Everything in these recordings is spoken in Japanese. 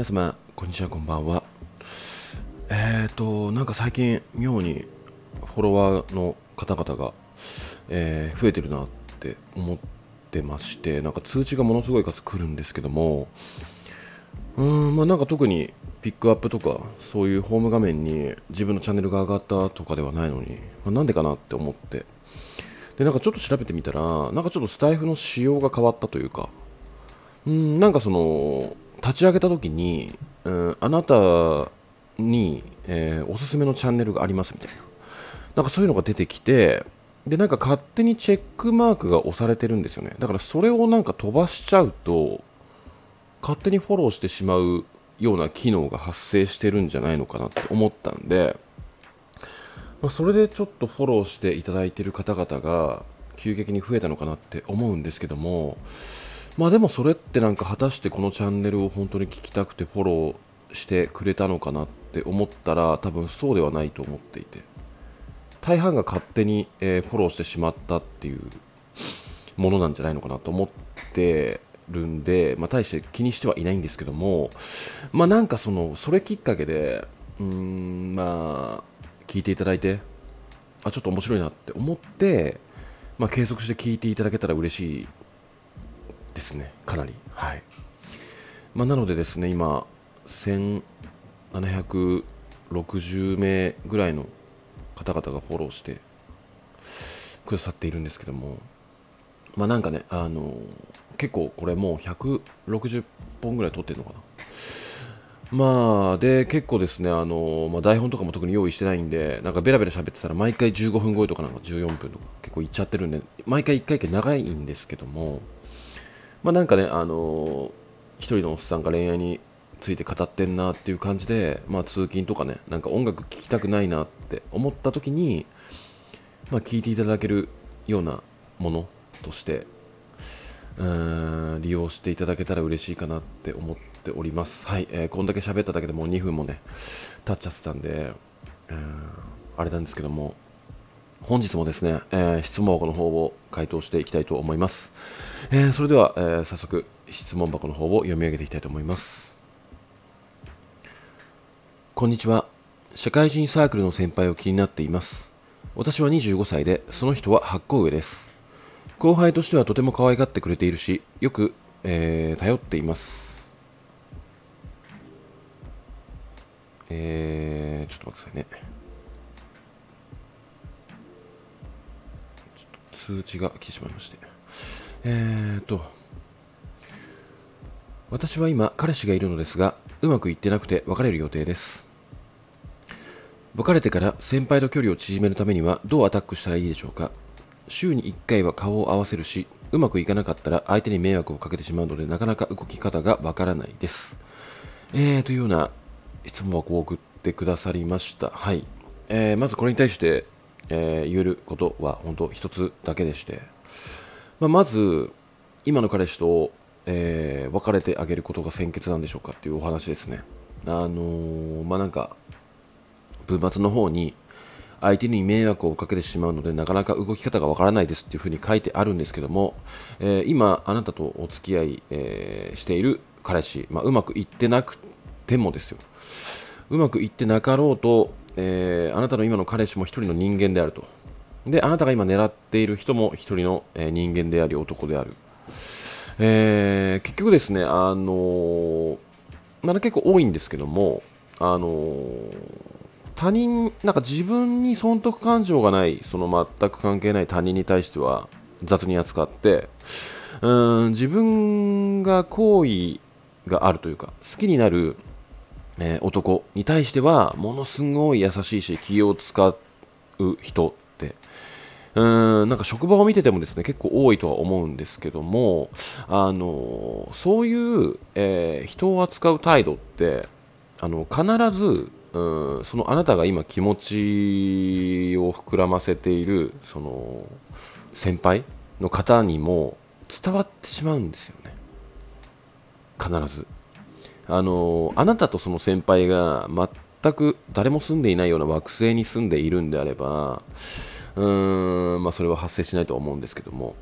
皆様こんにちはこんばんは。えっ、ー、となんか最近妙にフォロワーの方々が、えー、増えてるなって思ってましてなんか通知がものすごい数来るんですけどもうーんまあなんか特にピックアップとかそういうホーム画面に自分のチャンネルが上がったとかではないのに、まあ、なんでかなって思って。でなんかちょっと調べてみたらなんかちょっとスタイフの仕様が変わったというかうんなんかその立ち上げた時に、うん、あなたに、えー、おすすめのチャンネルがありますみたいな。なんかそういうのが出てきてでなんか勝手にチェックマークが押されてるんですよね。だからそれをなんか飛ばしちゃうと勝手にフォローしてしまうような機能が発生してるんじゃないのかなって思ったんで、まあ、それでちょっとフォローしていただいてる方々が急激に増えたのかなって思うんですけどもまあでもそれってなんか果たしてこのチャンネルを本当に聞きたくてフォローしてくれたのかなって思ったら多分そうではないと思っていて。大半が勝手に、え、フォローしてしまったっていうものなんじゃないのかなと思ってるんで、まあ、大して気にしてはいないんですけどもまあなんかそのそれきっかけでうんまあ聞いていただいてあちょっと面白いなって思ってまあ、継続して聞いていただけたら嬉しいですね、かなり。はいまあ、なのでですね、今、1760名ぐらいの方々がフォローしてくださっているんですけども、まあなんかね、あの結構これもう160本ぐらい撮ってるのかな。まあ、で、結構ですね、あのまあ、台本とかも特に用意してないんで、なんかベラベラ喋ってたら、毎回15分超えとかなんか14分とか結構いっちゃってるんで、毎回1回1回長いんですけども、まあなんかね、あのー、一人のおっさんが恋愛について語ってんなっていう感じで、まあ通勤とかね、なんか音楽聴きたくないなって思った時に、まあ聴いていただけるようなものとして、うーん、利用していただけたら嬉しいかなって思っております。はい、えー、こんだけ喋っただけでもう2分もね、経っちゃってたんで、うん、あれなんですけども、本日もですね、えー、質問箱の方を回答していきたいと思います。えー、それでは、えー、早速質問箱の方を読み上げていきたいと思います。こんにちは。社会人サークルの先輩を気になっています。私は25歳で、その人は8個上です。後輩としてはとても可愛がってくれているし、よく、えー、頼っています。えー、ちょっと待ってくださいね。通知が来てしまいまして。えーと、私は今、彼氏がいるのですが、うまくいってなくて別れる予定です。別れてから先輩と距離を縮めるためにはどうアタックしたらいいでしょうか週に1回は顔を合わせるし、うまくいかなかったら相手に迷惑をかけてしまうのでなかなか動き方がわからないです。えー、というような質問を送ってくださりました。はい。えー、まずこれに対してえー、言えることは本当一つだけでして、まあ、まず今の彼氏と、えー、別れてあげることが先決なんでしょうかっていうお話ですね。あのー、まあなんか文末の方に相手に迷惑をかけてしまうのでなかなか動き方がわからないですっていうふうに書いてあるんですけども、えー、今あなたとお付き合い、えー、している彼氏、まあ、うまくいってなくてもですよ。うまくいってなかろうとえー、あなたの今の彼氏も一人の人間であると。で、あなたが今狙っている人も一人の、え、人間であり、男である。えー、結局ですね、あのー、まだ結構多いんですけども、あのー、他人、なんか自分に損得感情がない、その全く関係ない他人に対しては雑に扱って、うん自分が好意があるというか、好きになるえ、男に対してはものすごい優しいし気を使う人って。うーんなんか職場を見ててもですね結構多いとは思うんですけどもあのそういう、えー、人を扱う態度ってあの必ずうんそのあなたが今気持ちを膨らませているその先輩の方にも伝わってしまうんですよね。必ず。あのあなたとその先輩が全く誰も住んでいないような惑星に住んでいるんであればうーん、まあ、それは発生しないとは思うんですけども。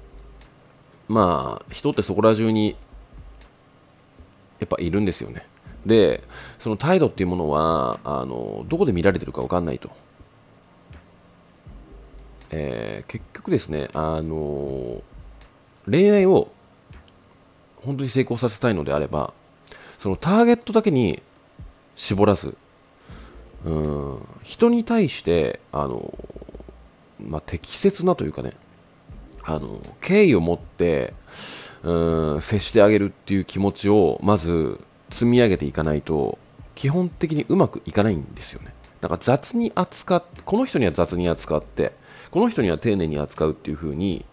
まあ人ってそこら中にやっぱいるんですよね。でその態度っていうものはあのどこで見られてるか分かんないと、えー、結局ですねあの恋愛を本当に成功させたいのであればそのターゲットだけに絞らずうん人に対してあの、まあ、適切なというかねあの敬意を持ってうん接してあげるっていう気持ちをまず積み上げていかないと基本的にうまくいかないんですよね。だか雑に扱っこの人には雑に扱ってこの人には丁寧に扱うっていう風に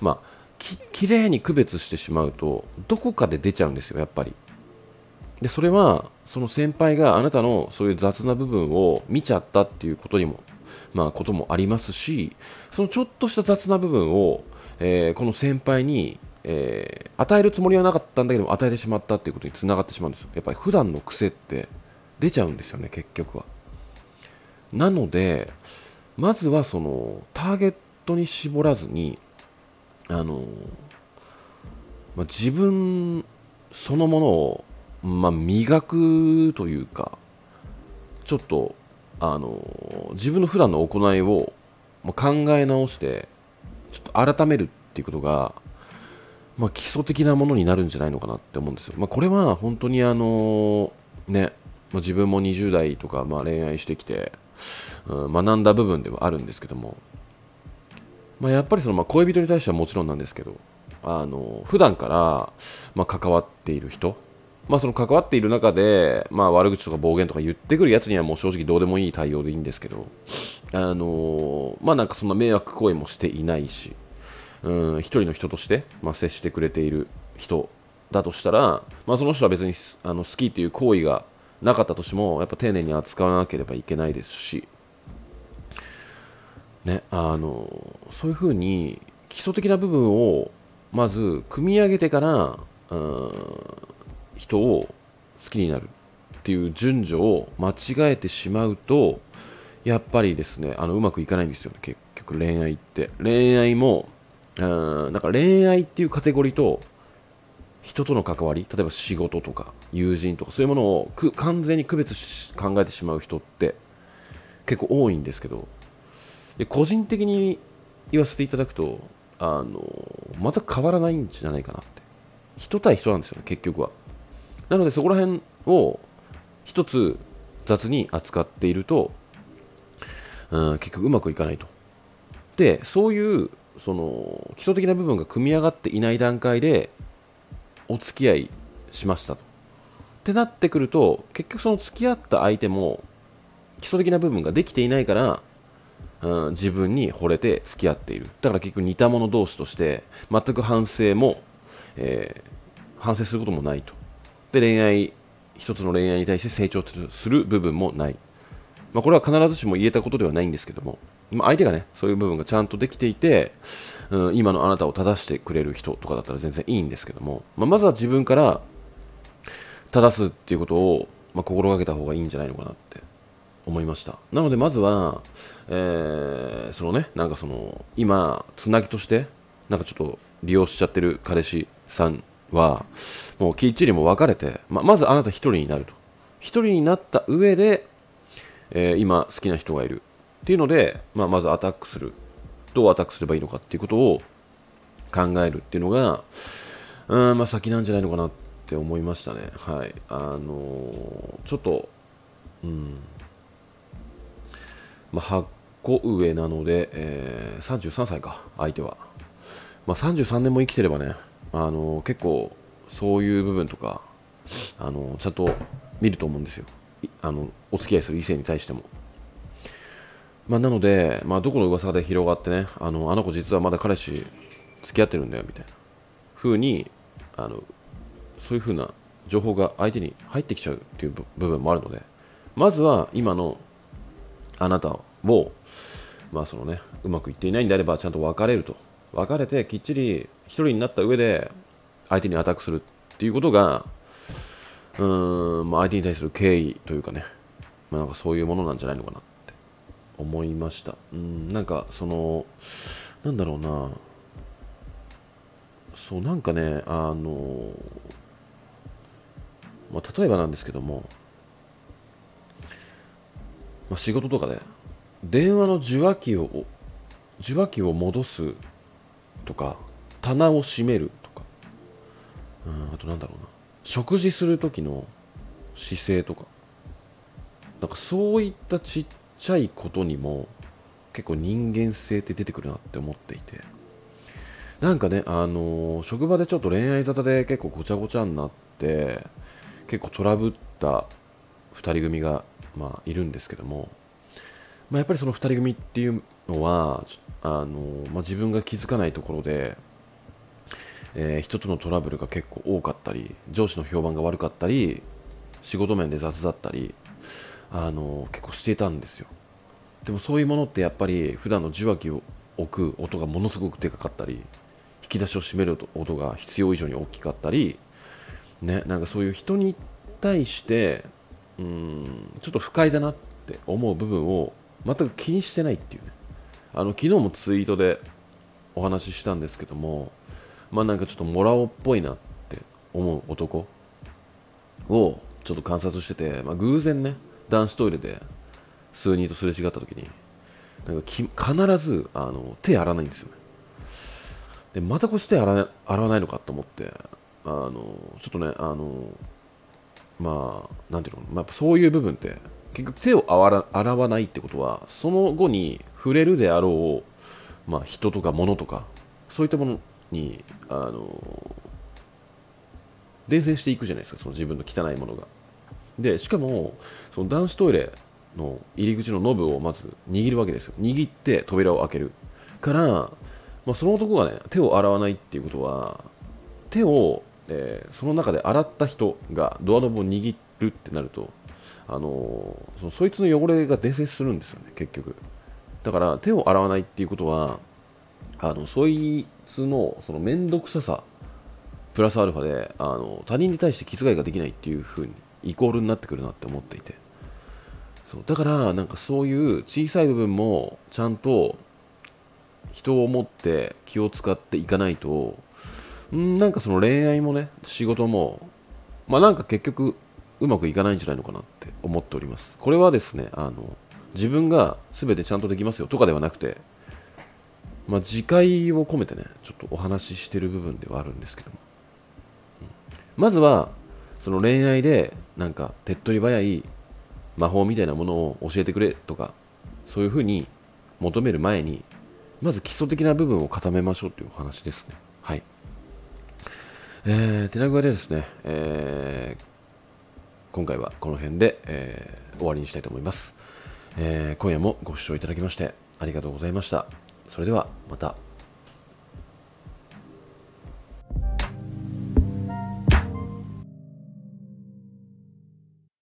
まあききれいに区別してしまうとどこかで出ちゃうんですよやっぱり。でそれはその先輩があなたのそういう雑な部分を見ちゃったっていうことにもまあこともありますしそのちょっとした雑な部分を、えー、この先輩にえー、与えるつもりはなかったんだけども与えてしまったっていうことにつながってしまうんですよ。やっぱり普段の癖って出ちゃうんですよね結局は。なのでまずはそのターゲットに絞らずにあの、まあ、自分そのものを、まあ、磨くというかちょっとあの自分の普段の行いを考え直してちょっと改めるっていうことがまあ、基礎的なものになるんじゃないのかなって思うんですよ。まあ、これは本当にあのね、まあ、自分も20代とかまあ恋愛してきて、うん、学んだ部分ではあるんですけども、まあ、やっぱりそのまあ恋人に対してはもちろんなんですけど、あの普段からまあ関わっている人、まあ、その関わっている中で、まあ、悪口とか暴言とか言ってくるやつにはもう正直どうでもいい対応でいいんですけど、あのまあなんかそんな迷惑行為もしていないし、うん一人の人として、まあ、接してくれている人だとしたら、まあ、その人は別にあの好きという行為がなかったとしてもやっぱ丁寧に扱わなければいけないですし、ね、あのそういうふうに基礎的な部分をまず組み上げてから、うん、人を好きになるっていう順序を間違えてしまうとやっぱりですねあのうまくいかないんですよね結局恋愛って。恋愛もうんなんか恋愛っていうカテゴリーと人との関わり例えば仕事とか友人とかそういうものを完全に区別し考えてしまう人って結構多いんですけどで個人的に言わせていただくとあのまた変わらないんじゃないかなって。人対人なんですよね結局は。なのでそこら辺を一つ雑に扱っていると、うん、結局うまくいかないと。でそういうその基礎的な部分が組み上がっていない段階でお付き合いしましたと。ってなってくると結局その付き合った相手も基礎的な部分ができていないから、うん、自分に惚れて付き合っている。だから結局似た者同士として全く反省も、えー、反省することもないと。で恋愛一つの恋愛に対して成長する部分もない、まあ、これは必ずしも言えたことではないんですけども。まあ、相手がね、そういう部分がちゃんとできていて、うん、今のあなたを正してくれる人とかだったら全然いいんですけども、まあ、まずは自分から正すっていうことを、ま、心がけた方がいいんじゃないのかなって思いました。なので、まずは、えー、そのね、なんかその、今、つなぎとして、なんかちょっと利用しちゃってる彼氏さんは、もうきっちりも別れて、ままずあなた一人になると。一人になった上で、えー、今好きな人がいる。っていうので、まあ、まずアタックするどうアタックすればいいのかっていうことを考えるっていうのが、うんまあ、先なんじゃないのかなって思いましたね。はい。あのー、ちょっと、うん、まあ、8個上なので、えー、33歳か、相手は。まあ、33年も生きてればね、あの、結構、そういう部分とか、あのちゃんと見ると思うんですよ。あのお付き合いする異性に対しても。まあ、なので、まあ、どこの噂で広がってねあのあの子実はまだ彼氏付き合ってるんだよみたいな風にあのそういう風な情報が相手に入ってきちゃうっていう部分もあるのでまずは今のあなたを、まあそのね、うまくいっていないんであればちゃんと別れると別れてきっちり一人になった上で相手にアタックするっていうことがうーん、まあ、相手に対する敬意というかね、まあ、なんかそういうものなんじゃないのかなって思いました。うんなんかそのなんだろうな。そうなんかねあのまあ、例えばなんですけども、まあ、仕事とかで電話の受話器を受話器を戻すとか棚を閉めるとか。うんあとなんだろうな。食事する時の姿勢とか。なんかそういったちっちゃいことにも結構人間性って出てくるなって思っていて。なんかねあのー、職場でちょっと恋愛沙汰で結構ごちゃごちゃになって結構トラブった2人組が、まあ、いるんですけども、まあ、やっぱりその2人組っていうのはあの、まあ、自分が気づかないところでえー、人とのトラブルが結構多かったり上司の評判が悪かったり仕事面で雑だったり、あの、結構していたんですよ。でもそういうものってやっぱり普段の受話器を置く音がものすごくでかかったり引き出しを閉める音が必要以上に大きかったりねなんかそういう人に対してうんちょっと不快だなって思う部分を全く気にしてないっていうね。あの昨日もツイートでお話ししたんですけどもまあなんかちょっとモラオっぽいなって思う男をちょっと観察してて、まあ、偶然ね男子トイレで数人とすれ違った時になんかき必ずあの手洗わないんですよでまたこうして洗洗わないのかと思ってあのちょっとねあのまあなんていうの、まあ、そういう部分って結局手を洗わないってことはその後に触れるであろう、まあ、人とか物とかそういったものにあの伝染していくじゃないですかその自分の汚いものが。でしかもその男子トイレの入り口のノブをまず握るわけですよ。握って扉を開ける。から、まあ、その男がね手を洗わないっていうことは手を、えー、その中で洗った人がドアノブを握るってなるとあの、そのそいつの汚れが伝染するんですよね結局。だから手を洗わないっていうことはあのそいつのその面倒くささプラスアルファであの他人に対して気遣いができないっていう風にイコールになってくるなって思っていて。そうだからなんかそういう小さい部分もちゃんと人を思って気を使っていかないとんなんかその恋愛もね仕事もまあなんか結局うまくいかないんじゃないのかなって思っておりますこれはですねあの自分が全てちゃんとできますよとかではなくてまあ、自戒を込めてね、ちょっとお話ししてる部分ではあるんですけども。まずは、その恋愛で、なんか、手っ取り早い魔法みたいなものを教えてくれとか、そういうふうに求める前に、まず基礎的な部分を固めましょうというお話ですね。はい。えー、手な具合でですね、えー、今回はこの辺で、えー、終わりにしたいと思います。えー、今夜もご視聴いただきましてありがとうございました。それではまた。